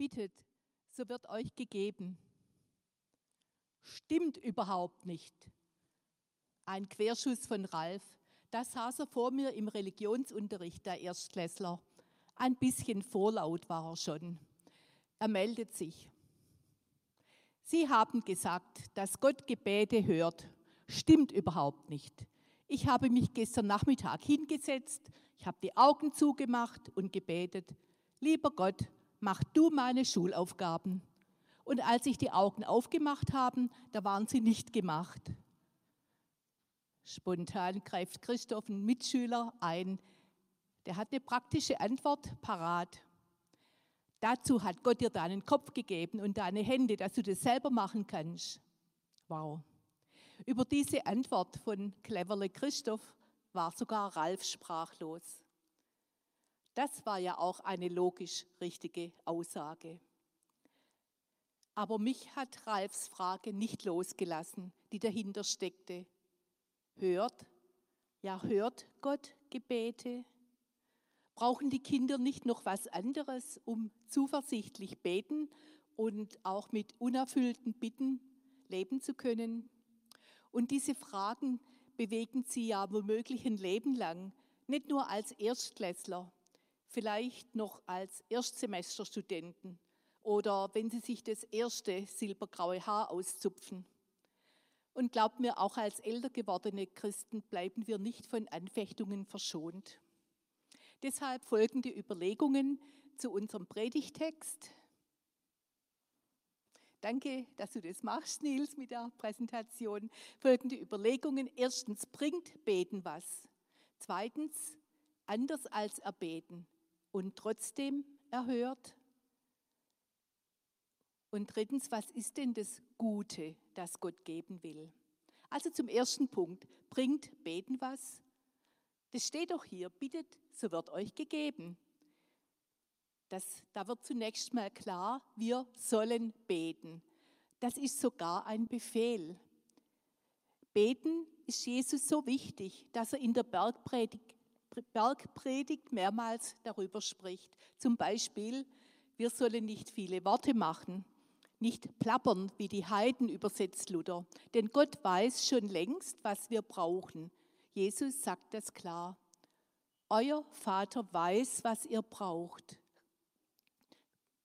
Bittet, so wird euch gegeben. Stimmt überhaupt nicht. Ein Querschuss von Ralf. Da saß er vor mir im Religionsunterricht, der Erstklässler. Ein bisschen vorlaut war er schon. Er meldet sich. Sie haben gesagt, dass Gott Gebete hört. Stimmt überhaupt nicht. Ich habe mich gestern Nachmittag hingesetzt, ich habe die Augen zugemacht und gebetet. Lieber Gott, mach du meine Schulaufgaben. Und als ich die Augen aufgemacht habe, da waren sie nicht gemacht. Spontan greift Christoph, ein Mitschüler, ein. Der hat eine praktische Antwort parat. Dazu hat Gott dir deinen Kopf gegeben und deine Hände, dass du das selber machen kannst. Wow. Über diese Antwort von Cleverle Christoph war sogar Ralf sprachlos. Das war ja auch eine logisch richtige Aussage. Aber mich hat Ralfs Frage nicht losgelassen, die dahinter steckte. Hört, ja hört Gott Gebete? Brauchen die Kinder nicht noch was anderes, um zuversichtlich beten und auch mit unerfüllten Bitten leben zu können? Und diese Fragen bewegen sie ja womöglich ein Leben lang, nicht nur als Erstklässler, vielleicht noch als Erstsemesterstudenten oder wenn sie sich das erste silbergraue Haar auszupfen. Und glaubt mir, auch als älter gewordene Christen bleiben wir nicht von Anfechtungen verschont. Deshalb folgende Überlegungen zu unserem Predigtext. Danke, dass du das machst, Nils, mit der Präsentation. Folgende Überlegungen. Erstens, bringt Beten was? Zweitens, anders als erbeten und trotzdem erhört? Und drittens, was ist denn das Gute, das Gott geben will? Also zum ersten Punkt, bringt Beten was? Das steht doch hier, bittet, so wird euch gegeben. Das, da wird zunächst mal klar, wir sollen beten. Das ist sogar ein Befehl. Beten ist Jesus so wichtig, dass er in der Bergpredigt, Bergpredigt mehrmals darüber spricht. Zum Beispiel, wir sollen nicht viele Worte machen, nicht plappern, wie die Heiden übersetzt Luther. Denn Gott weiß schon längst, was wir brauchen. Jesus sagt das klar. Euer Vater weiß, was ihr braucht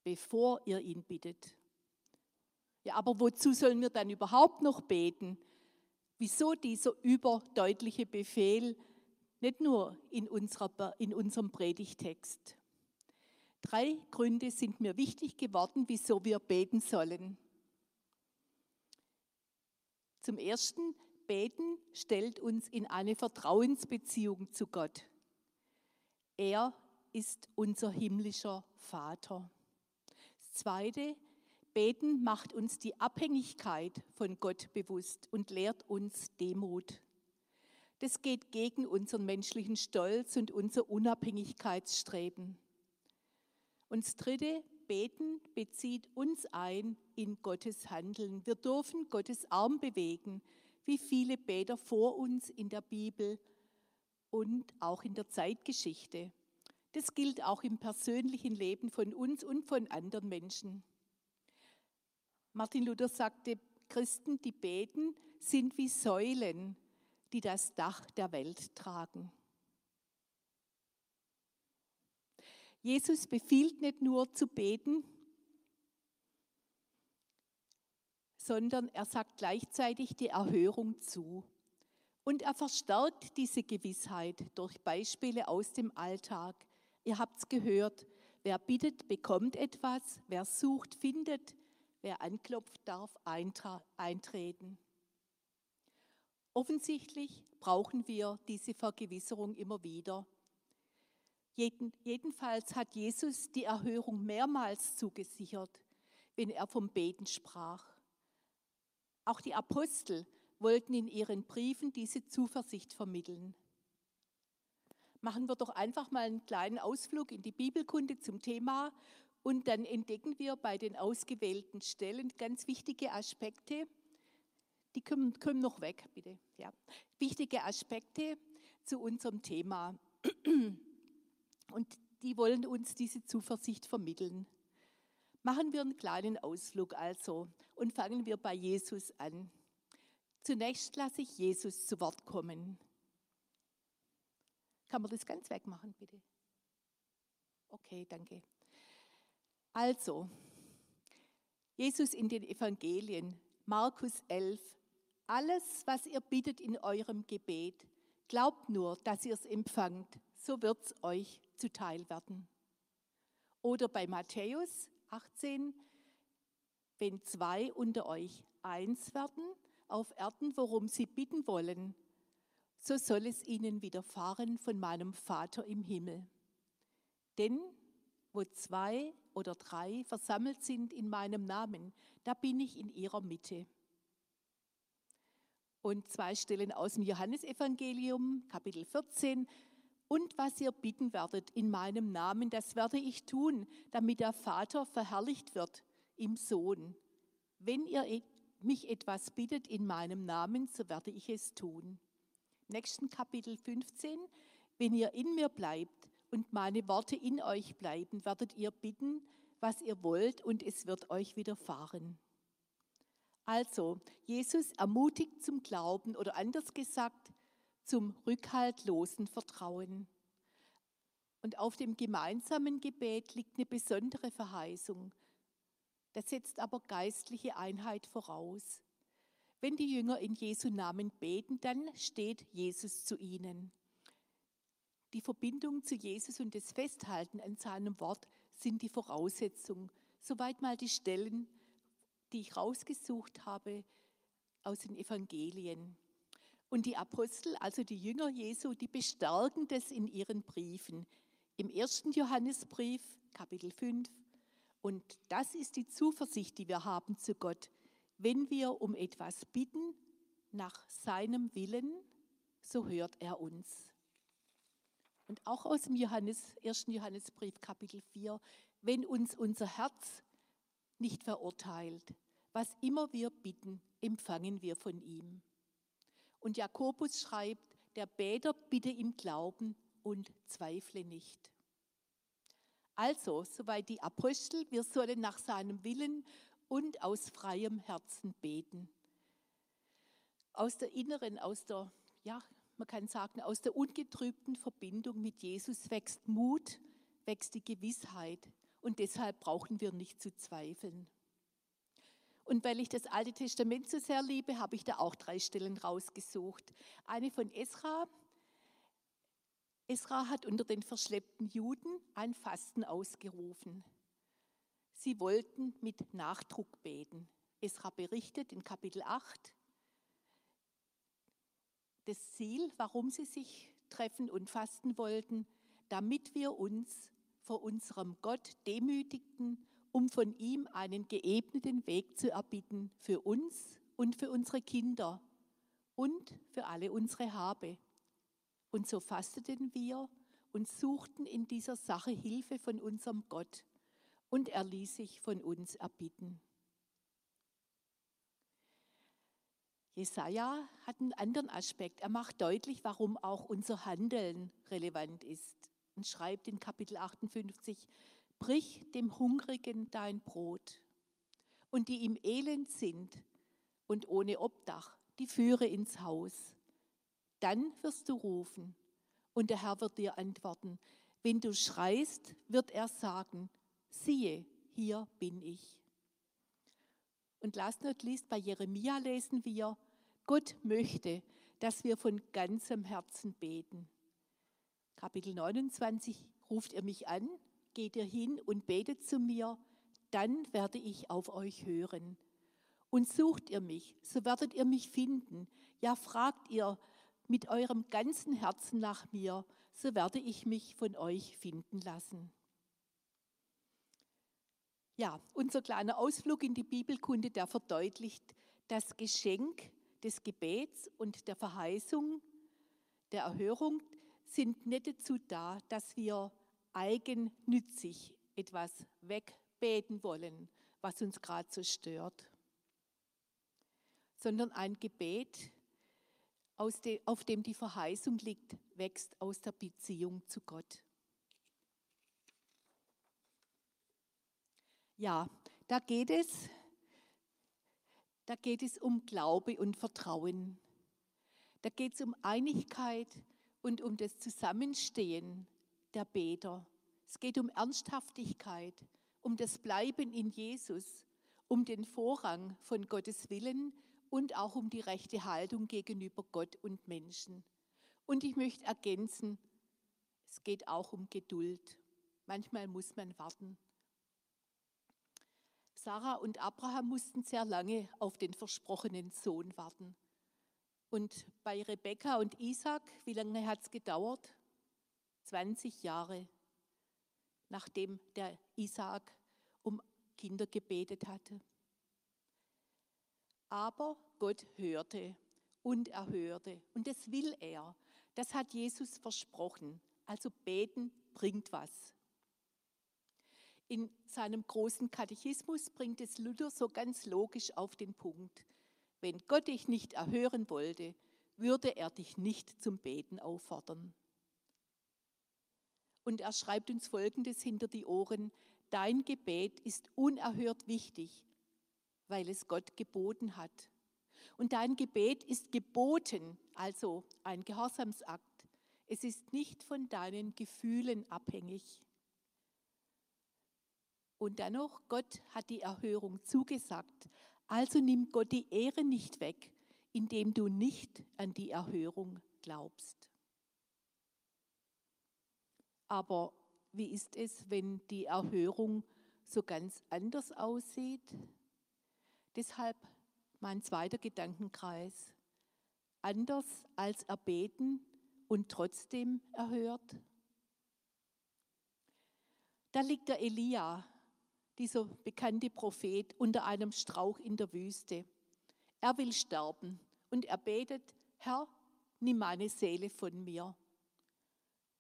bevor ihr ihn bittet. Ja, aber wozu sollen wir dann überhaupt noch beten? Wieso dieser überdeutliche Befehl, nicht nur in, unserer, in unserem Predigtext? Drei Gründe sind mir wichtig geworden, wieso wir beten sollen. Zum Ersten, beten stellt uns in eine Vertrauensbeziehung zu Gott. Er ist unser himmlischer Vater. Zweite, Beten macht uns die Abhängigkeit von Gott bewusst und lehrt uns Demut. Das geht gegen unseren menschlichen Stolz und unser Unabhängigkeitsstreben. Und das Dritte, Beten bezieht uns ein in Gottes Handeln. Wir dürfen Gottes Arm bewegen, wie viele Beter vor uns in der Bibel und auch in der Zeitgeschichte. Das gilt auch im persönlichen Leben von uns und von anderen Menschen. Martin Luther sagte, Christen, die beten, sind wie Säulen, die das Dach der Welt tragen. Jesus befiehlt nicht nur zu beten, sondern er sagt gleichzeitig die Erhörung zu. Und er verstärkt diese Gewissheit durch Beispiele aus dem Alltag, Ihr habt es gehört, wer bittet, bekommt etwas, wer sucht, findet, wer anklopft, darf eintreten. Offensichtlich brauchen wir diese Vergewisserung immer wieder. Jeden, jedenfalls hat Jesus die Erhörung mehrmals zugesichert, wenn er vom Beten sprach. Auch die Apostel wollten in ihren Briefen diese Zuversicht vermitteln machen wir doch einfach mal einen kleinen Ausflug in die Bibelkunde zum Thema und dann entdecken wir bei den ausgewählten Stellen ganz wichtige Aspekte. Die kommen, kommen noch weg, bitte. Ja. Wichtige Aspekte zu unserem Thema. Und die wollen uns diese Zuversicht vermitteln. Machen wir einen kleinen Ausflug also und fangen wir bei Jesus an. Zunächst lasse ich Jesus zu Wort kommen. Kann man das ganz wegmachen, bitte? Okay, danke. Also, Jesus in den Evangelien, Markus 11, alles, was ihr bittet in eurem Gebet, glaubt nur, dass ihr es empfangt, so wird es euch zuteil werden. Oder bei Matthäus 18, wenn zwei unter euch eins werden auf Erden, worum sie bitten wollen, so soll es ihnen widerfahren von meinem Vater im Himmel. Denn wo zwei oder drei versammelt sind in meinem Namen, da bin ich in ihrer Mitte. Und zwei Stellen aus dem Johannesevangelium, Kapitel 14. Und was ihr bitten werdet in meinem Namen, das werde ich tun, damit der Vater verherrlicht wird im Sohn. Wenn ihr e- mich etwas bittet in meinem Namen, so werde ich es tun. Nächsten Kapitel 15. Wenn ihr in mir bleibt und meine Worte in euch bleiben, werdet ihr bitten, was ihr wollt, und es wird euch widerfahren. Also, Jesus ermutigt zum Glauben oder anders gesagt, zum rückhaltlosen Vertrauen. Und auf dem gemeinsamen Gebet liegt eine besondere Verheißung. Das setzt aber geistliche Einheit voraus. Wenn die Jünger in Jesu Namen beten, dann steht Jesus zu ihnen. Die Verbindung zu Jesus und das Festhalten an seinem Wort sind die Voraussetzung. Soweit mal die Stellen, die ich rausgesucht habe aus den Evangelien. Und die Apostel, also die Jünger Jesu, die bestärken das in ihren Briefen. Im ersten Johannesbrief, Kapitel 5. Und das ist die Zuversicht, die wir haben zu Gott. Wenn wir um etwas bitten, nach seinem Willen, so hört er uns. Und auch aus dem Johannes, ersten Johannesbrief, Kapitel 4, wenn uns unser Herz nicht verurteilt, was immer wir bitten, empfangen wir von ihm. Und Jakobus schreibt, der Beter bitte im Glauben und zweifle nicht. Also, soweit die Apostel, wir sollen nach seinem Willen und aus freiem Herzen beten. Aus der inneren, aus der, ja, man kann sagen, aus der ungetrübten Verbindung mit Jesus wächst Mut, wächst die Gewissheit. Und deshalb brauchen wir nicht zu zweifeln. Und weil ich das Alte Testament so sehr liebe, habe ich da auch drei Stellen rausgesucht. Eine von Esra. Esra hat unter den verschleppten Juden ein Fasten ausgerufen. Sie wollten mit Nachdruck beten. Esra berichtet in Kapitel 8 das Ziel, warum sie sich treffen und fasten wollten, damit wir uns vor unserem Gott demütigten um von ihm einen geebneten Weg zu erbitten für uns und für unsere Kinder und für alle unsere Habe. Und so fasteten wir und suchten in dieser Sache Hilfe von unserem Gott, und er ließ sich von uns erbitten. Jesaja hat einen anderen Aspekt. Er macht deutlich, warum auch unser Handeln relevant ist und schreibt in Kapitel 58, Brich dem Hungrigen dein Brot. Und die im Elend sind und ohne Obdach, die führe ins Haus. Dann wirst du rufen und der Herr wird dir antworten. Wenn du schreist, wird er sagen, siehe, hier bin ich. Und last not least bei Jeremia lesen wir, Gott möchte, dass wir von ganzem Herzen beten. Kapitel 29 ruft er mich an, geht ihr hin und betet zu mir, dann werde ich auf euch hören. Und sucht ihr mich, so werdet ihr mich finden. Ja, fragt ihr mit eurem ganzen Herzen nach mir, so werde ich mich von euch finden lassen. Ja, unser kleiner Ausflug in die Bibelkunde, der verdeutlicht das Geschenk des Gebets und der Verheißung, der Erhörung sind nicht dazu da, dass wir eigennützig etwas wegbeten wollen, was uns gerade so stört, sondern ein Gebet, auf dem die Verheißung liegt, wächst aus der Beziehung zu Gott. Ja, da geht es, da geht es um Glaube und Vertrauen. Da geht es um Einigkeit und um das Zusammenstehen der Beter. Es geht um Ernsthaftigkeit, um das Bleiben in Jesus, um den Vorrang von Gottes Willen und auch um die rechte Haltung gegenüber Gott und Menschen. Und ich möchte ergänzen, es geht auch um Geduld. Manchmal muss man warten. Sarah und Abraham mussten sehr lange auf den versprochenen Sohn warten. Und bei Rebekka und Isaac, wie lange hat es gedauert? 20 Jahre, nachdem der Isaac um Kinder gebetet hatte. Aber Gott hörte und er hörte. Und das will er. Das hat Jesus versprochen. Also beten bringt was. In seinem großen Katechismus bringt es Luther so ganz logisch auf den Punkt. Wenn Gott dich nicht erhören wollte, würde er dich nicht zum Beten auffordern. Und er schreibt uns Folgendes hinter die Ohren. Dein Gebet ist unerhört wichtig, weil es Gott geboten hat. Und dein Gebet ist geboten, also ein Gehorsamsakt. Es ist nicht von deinen Gefühlen abhängig. Und dennoch, Gott hat die Erhörung zugesagt. Also nimm Gott die Ehre nicht weg, indem du nicht an die Erhörung glaubst. Aber wie ist es, wenn die Erhörung so ganz anders aussieht? Deshalb mein zweiter Gedankenkreis. Anders als erbeten und trotzdem erhört? Da liegt der Elia, dieser bekannte Prophet, unter einem Strauch in der Wüste. Er will sterben und er betet, Herr, nimm meine Seele von mir.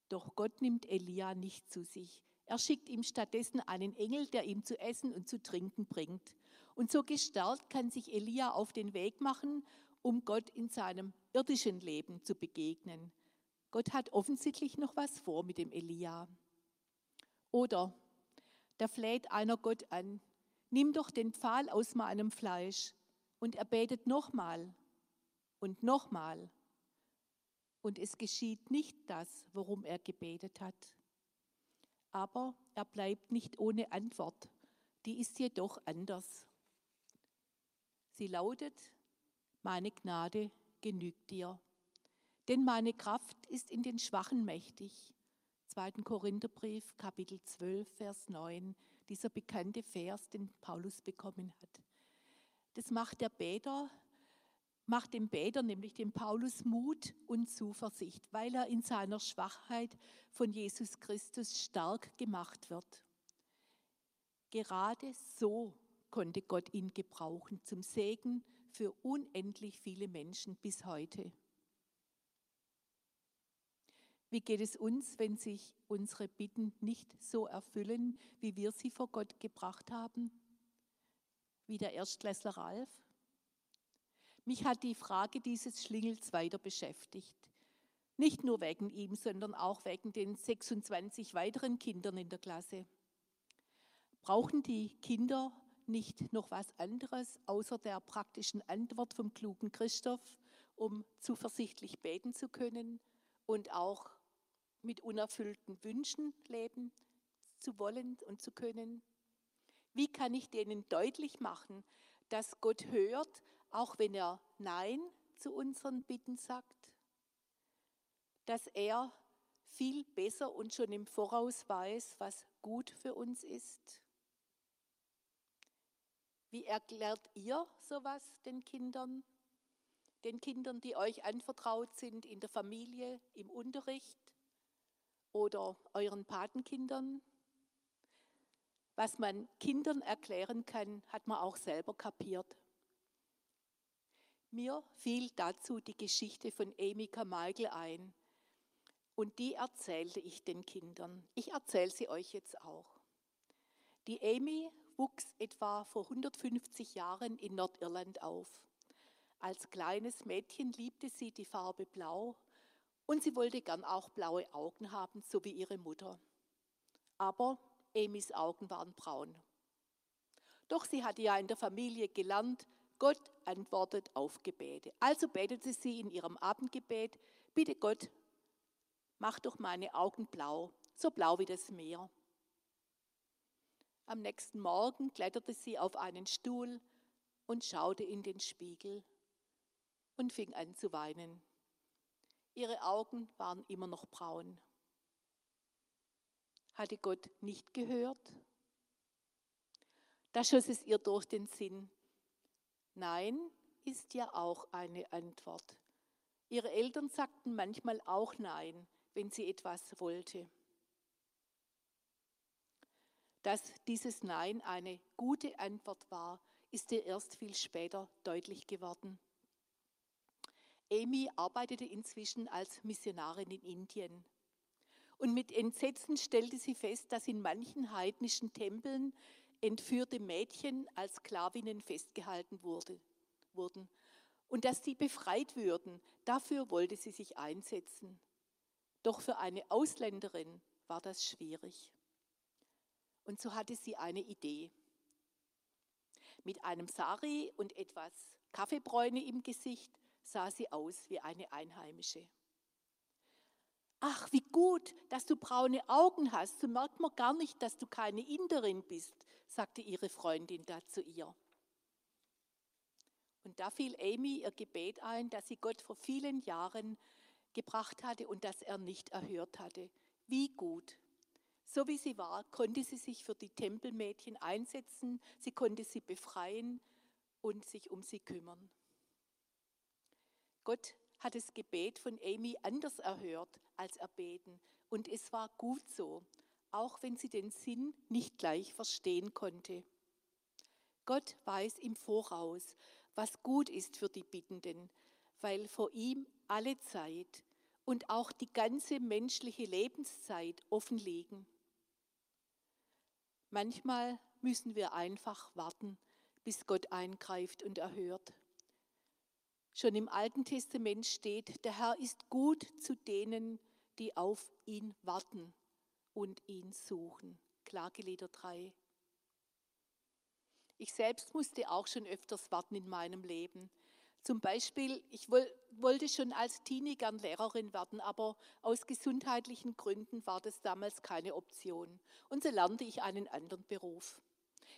Doch Gott nimmt Elia nicht zu sich. Er schickt ihm stattdessen einen Engel, der ihm zu essen und zu trinken bringt. Und so gestärkt kann sich Elia auf den Weg machen, um Gott in seinem irdischen Leben zu begegnen. Gott hat offensichtlich noch was vor mit dem Elia. Oder da fleht einer Gott an, nimm doch den Pfahl aus meinem Fleisch. Und er betet nochmal und nochmal. Und es geschieht nicht das, worum er gebetet hat. Aber er bleibt nicht ohne Antwort. Die ist jedoch anders. Sie lautet, meine Gnade genügt dir. Denn meine Kraft ist in den Schwachen mächtig. 2. Korintherbrief, Kapitel 12, Vers 9, dieser bekannte Vers, den Paulus bekommen hat. Das macht der Beter, macht dem Beter, nämlich dem Paulus, Mut und Zuversicht, weil er in seiner Schwachheit von Jesus Christus stark gemacht wird. Gerade so konnte Gott ihn gebrauchen zum Segen für unendlich viele Menschen bis heute. Wie geht es uns, wenn sich unsere Bitten nicht so erfüllen, wie wir sie vor Gott gebracht haben? Wie der Erstklässler Ralf? Mich hat die Frage dieses Schlingels weiter beschäftigt. Nicht nur wegen ihm, sondern auch wegen den 26 weiteren Kindern in der Klasse. Brauchen die Kinder nicht noch was anderes außer der praktischen Antwort vom klugen Christoph, um zuversichtlich beten zu können und auch mit unerfüllten Wünschen leben zu wollen und zu können? Wie kann ich denen deutlich machen, dass Gott hört, auch wenn er Nein zu unseren Bitten sagt? Dass er viel besser und schon im Voraus weiß, was gut für uns ist? Wie erklärt ihr sowas den Kindern? Den Kindern, die euch anvertraut sind in der Familie, im Unterricht? Oder euren Patenkindern. Was man Kindern erklären kann, hat man auch selber kapiert. Mir fiel dazu die Geschichte von Amy Carmichael ein und die erzählte ich den Kindern. Ich erzähle sie euch jetzt auch. Die Amy wuchs etwa vor 150 Jahren in Nordirland auf. Als kleines Mädchen liebte sie die Farbe Blau und sie wollte gern auch blaue Augen haben, so wie ihre Mutter. Aber Amys Augen waren braun. Doch sie hatte ja in der Familie gelernt, Gott antwortet auf Gebete. Also betete sie in ihrem Abendgebet, bitte Gott, mach doch meine Augen blau, so blau wie das Meer. Am nächsten Morgen kletterte sie auf einen Stuhl und schaute in den Spiegel und fing an zu weinen. Ihre Augen waren immer noch braun. Hatte Gott nicht gehört? Da schoss es ihr durch den Sinn. Nein ist ja auch eine Antwort. Ihre Eltern sagten manchmal auch Nein, wenn sie etwas wollte. Dass dieses Nein eine gute Antwort war, ist ihr erst viel später deutlich geworden. Amy arbeitete inzwischen als Missionarin in Indien. Und mit Entsetzen stellte sie fest, dass in manchen heidnischen Tempeln entführte Mädchen als Sklavinnen festgehalten wurde, wurden und dass sie befreit würden. Dafür wollte sie sich einsetzen. Doch für eine Ausländerin war das schwierig. Und so hatte sie eine Idee. Mit einem Sari und etwas Kaffeebräune im Gesicht sah sie aus wie eine Einheimische. Ach, wie gut, dass du braune Augen hast, so merkt man gar nicht, dass du keine Inderin bist, sagte ihre Freundin da zu ihr. Und da fiel Amy ihr Gebet ein, das sie Gott vor vielen Jahren gebracht hatte und das er nicht erhört hatte. Wie gut. So wie sie war, konnte sie sich für die Tempelmädchen einsetzen, sie konnte sie befreien und sich um sie kümmern. Gott hat das Gebet von Amy anders erhört als erbeten und es war gut so, auch wenn sie den Sinn nicht gleich verstehen konnte. Gott weiß im Voraus, was gut ist für die Bittenden, weil vor ihm alle Zeit und auch die ganze menschliche Lebenszeit offen liegen. Manchmal müssen wir einfach warten, bis Gott eingreift und erhört. Schon im Alten Testament steht, der Herr ist gut zu denen, die auf ihn warten und ihn suchen. Klagelieder 3. Ich selbst musste auch schon öfters warten in meinem Leben. Zum Beispiel, ich wollte schon als Teenie gern Lehrerin werden, aber aus gesundheitlichen Gründen war das damals keine Option. Und so lernte ich einen anderen Beruf.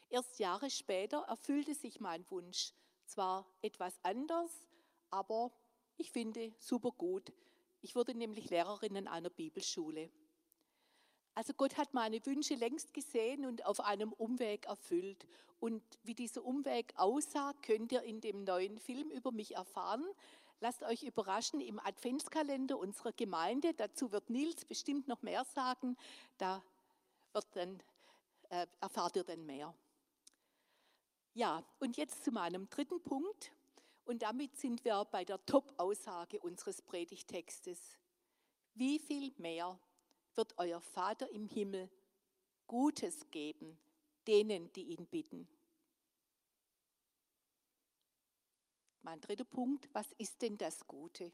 Erst Jahre später erfüllte sich mein Wunsch. Zwar etwas anders, aber ich finde super gut. Ich wurde nämlich Lehrerin in einer Bibelschule. Also Gott hat meine Wünsche längst gesehen und auf einem Umweg erfüllt. Und wie dieser Umweg aussah, könnt ihr in dem neuen Film über mich erfahren. Lasst euch überraschen im Adventskalender unserer Gemeinde. Dazu wird Nils bestimmt noch mehr sagen. Da dann, äh, erfahrt ihr dann mehr. Ja, und jetzt zu meinem dritten Punkt. Und damit sind wir bei der Top-Aussage unseres Predigtextes. Wie viel mehr wird euer Vater im Himmel Gutes geben denen, die ihn bitten? Mein dritter Punkt, was ist denn das Gute?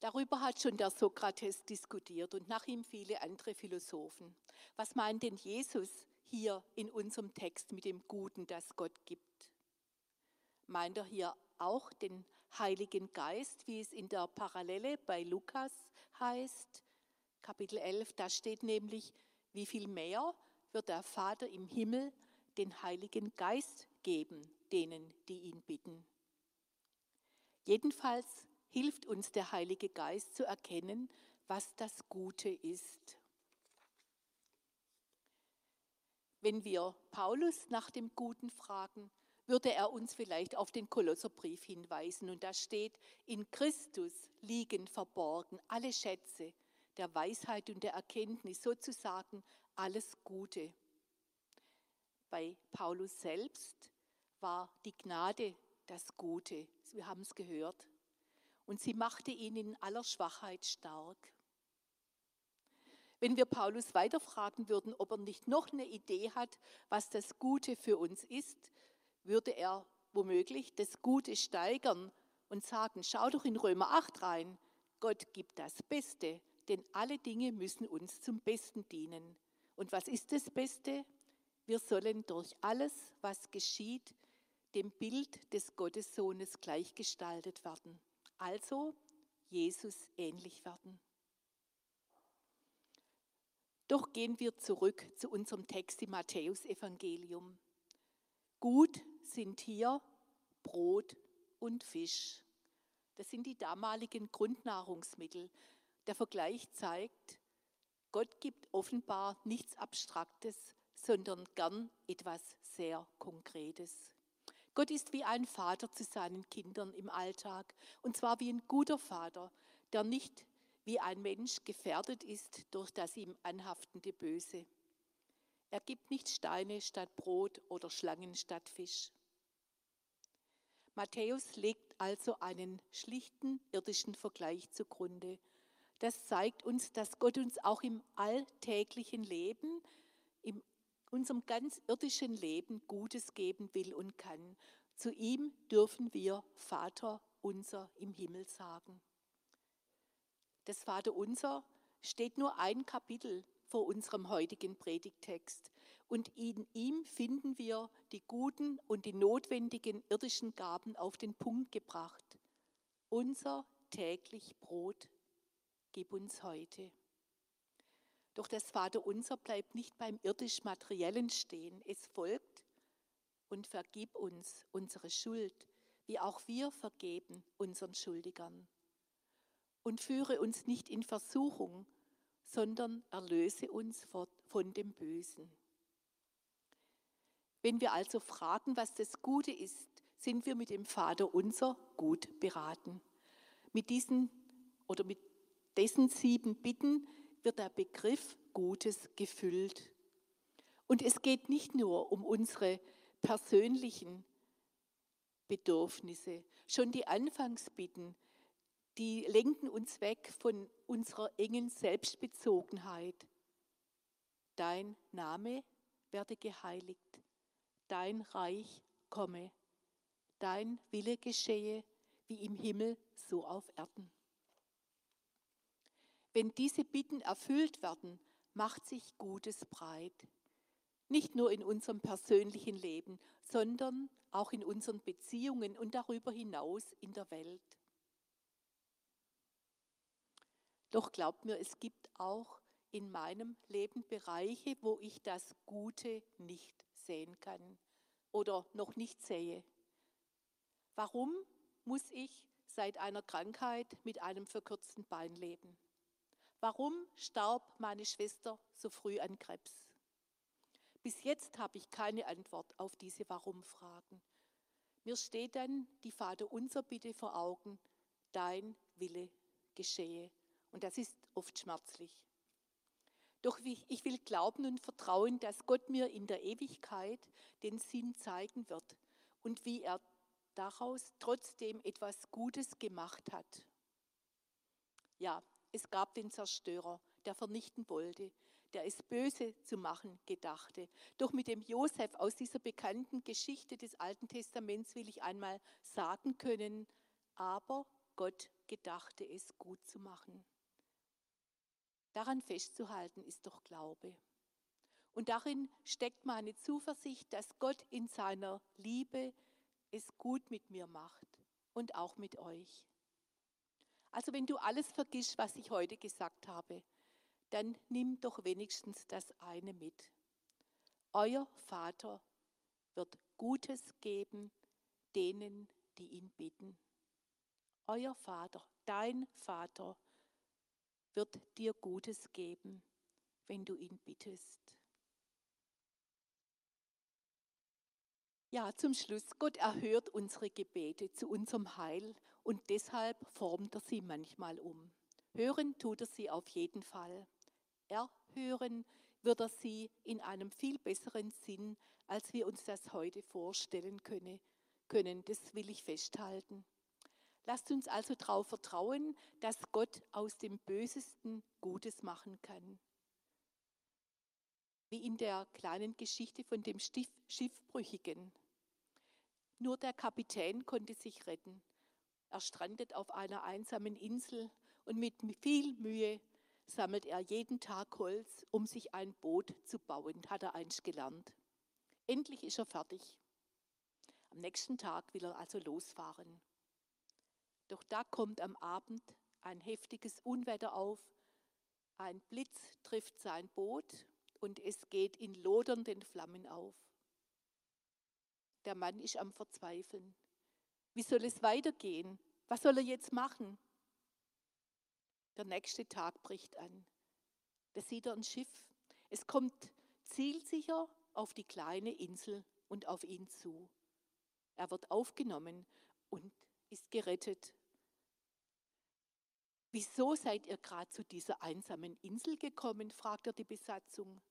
Darüber hat schon der Sokrates diskutiert und nach ihm viele andere Philosophen. Was meint denn Jesus hier in unserem Text mit dem Guten, das Gott gibt? Meint er hier auch den Heiligen Geist, wie es in der Parallele bei Lukas heißt, Kapitel 11, da steht nämlich, wie viel mehr wird der Vater im Himmel den Heiligen Geist geben, denen, die ihn bitten. Jedenfalls hilft uns der Heilige Geist zu erkennen, was das Gute ist. Wenn wir Paulus nach dem Guten fragen, würde er uns vielleicht auf den Kolosserbrief hinweisen. Und da steht, in Christus liegen verborgen alle Schätze der Weisheit und der Erkenntnis, sozusagen alles Gute. Bei Paulus selbst war die Gnade das Gute. Wir haben es gehört. Und sie machte ihn in aller Schwachheit stark. Wenn wir Paulus weiterfragen würden, ob er nicht noch eine Idee hat, was das Gute für uns ist, würde er womöglich das Gute steigern und sagen, schau doch in Römer 8 rein, Gott gibt das Beste, denn alle Dinge müssen uns zum Besten dienen. Und was ist das Beste? Wir sollen durch alles, was geschieht, dem Bild des Gottessohnes gleichgestaltet werden, also Jesus ähnlich werden. Doch gehen wir zurück zu unserem Text im Matthäusevangelium. Gut sind hier Brot und Fisch. Das sind die damaligen Grundnahrungsmittel. Der Vergleich zeigt, Gott gibt offenbar nichts Abstraktes, sondern gern etwas sehr Konkretes. Gott ist wie ein Vater zu seinen Kindern im Alltag, und zwar wie ein guter Vater, der nicht wie ein Mensch gefährdet ist durch das ihm anhaftende Böse. Er gibt nicht Steine statt Brot oder Schlangen statt Fisch. Matthäus legt also einen schlichten irdischen Vergleich zugrunde. Das zeigt uns, dass Gott uns auch im alltäglichen Leben, in unserem ganz irdischen Leben Gutes geben will und kann. Zu ihm dürfen wir Vater unser im Himmel sagen. Das Vater unser steht nur ein Kapitel vor unserem heutigen Predigtext. Und in ihm finden wir die guten und die notwendigen irdischen Gaben auf den Punkt gebracht. Unser täglich Brot gib uns heute. Doch das Vaterunser bleibt nicht beim irdisch-materiellen stehen. Es folgt und vergib uns unsere Schuld, wie auch wir vergeben unseren Schuldigern. Und führe uns nicht in Versuchung, sondern erlöse uns von dem Bösen. Wenn wir also fragen, was das Gute ist, sind wir mit dem Vater unser gut beraten. Mit diesen oder mit dessen sieben Bitten wird der Begriff Gutes gefüllt. Und es geht nicht nur um unsere persönlichen Bedürfnisse. Schon die Anfangsbitten, die lenken uns weg von unserer engen Selbstbezogenheit. Dein Name werde geheiligt, dein Reich komme, dein Wille geschehe, wie im Himmel, so auf Erden. Wenn diese Bitten erfüllt werden, macht sich Gutes breit. Nicht nur in unserem persönlichen Leben, sondern auch in unseren Beziehungen und darüber hinaus in der Welt. Doch glaubt mir, es gibt auch in meinem Leben Bereiche, wo ich das Gute nicht sehen kann oder noch nicht sehe. Warum muss ich seit einer Krankheit mit einem verkürzten Bein leben? Warum starb meine Schwester so früh an Krebs? Bis jetzt habe ich keine Antwort auf diese Warum-Fragen. Mir steht dann die Vater unser Bitte vor Augen, dein Wille geschehe. Und das ist oft schmerzlich. Doch ich will glauben und vertrauen, dass Gott mir in der Ewigkeit den Sinn zeigen wird und wie er daraus trotzdem etwas Gutes gemacht hat. Ja, es gab den Zerstörer, der vernichten wollte, der es böse zu machen gedachte. Doch mit dem Josef aus dieser bekannten Geschichte des Alten Testaments will ich einmal sagen können, aber Gott gedachte es gut zu machen. Daran festzuhalten ist doch Glaube. Und darin steckt meine Zuversicht, dass Gott in seiner Liebe es gut mit mir macht und auch mit euch. Also wenn du alles vergisst, was ich heute gesagt habe, dann nimm doch wenigstens das eine mit. Euer Vater wird Gutes geben denen, die ihn bitten. Euer Vater, dein Vater wird dir Gutes geben, wenn du ihn bittest. Ja, zum Schluss, Gott erhört unsere Gebete zu unserem Heil und deshalb formt er sie manchmal um. Hören tut er sie auf jeden Fall. Erhören wird er sie in einem viel besseren Sinn, als wir uns das heute vorstellen können. Das will ich festhalten. Lasst uns also darauf vertrauen, dass Gott aus dem Bösesten Gutes machen kann. Wie in der kleinen Geschichte von dem Schiffbrüchigen. Nur der Kapitän konnte sich retten. Er strandet auf einer einsamen Insel und mit viel Mühe sammelt er jeden Tag Holz, um sich ein Boot zu bauen, hat er einst gelernt. Endlich ist er fertig. Am nächsten Tag will er also losfahren. Doch da kommt am Abend ein heftiges Unwetter auf. Ein Blitz trifft sein Boot und es geht in lodernden Flammen auf. Der Mann ist am Verzweifeln. Wie soll es weitergehen? Was soll er jetzt machen? Der nächste Tag bricht an. Da sieht er ein Schiff. Es kommt zielsicher auf die kleine Insel und auf ihn zu. Er wird aufgenommen und ist gerettet. Wieso seid ihr gerade zu dieser einsamen Insel gekommen? fragt er die Besatzung.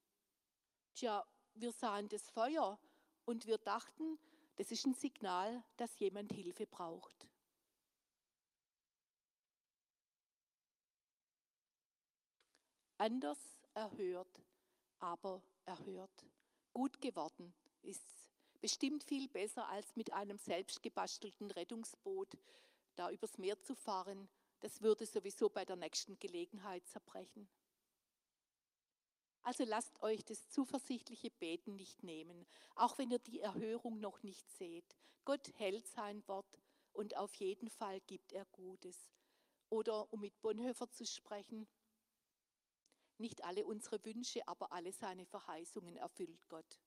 Tja, wir sahen das Feuer und wir dachten, das ist ein Signal, dass jemand Hilfe braucht. Anders erhört, aber erhört. Gut geworden ist bestimmt viel besser als mit einem selbstgebastelten Rettungsboot da übers Meer zu fahren. Das würde sowieso bei der nächsten Gelegenheit zerbrechen. Also lasst euch das zuversichtliche Beten nicht nehmen, auch wenn ihr die Erhörung noch nicht seht. Gott hält sein Wort und auf jeden Fall gibt er Gutes. Oder um mit Bonhoeffer zu sprechen, nicht alle unsere Wünsche, aber alle seine Verheißungen erfüllt Gott.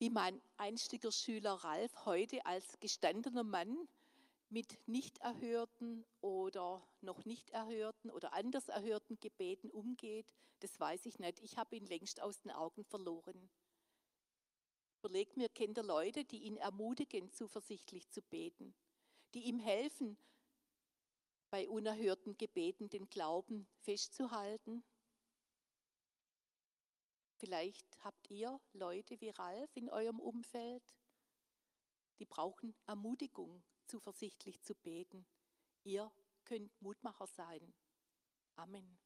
Wie mein einstiger Schüler Ralf heute als gestandener Mann mit nicht erhörten oder noch nicht erhörten oder anders erhörten Gebeten umgeht, das weiß ich nicht. Ich habe ihn längst aus den Augen verloren. Überlegt mir, kennt er Leute, die ihn ermutigen, zuversichtlich zu beten, die ihm helfen, bei unerhörten Gebeten den Glauben festzuhalten? Vielleicht habt ihr Leute wie Ralf in eurem Umfeld, die brauchen Ermutigung, zuversichtlich zu beten. Ihr könnt Mutmacher sein. Amen.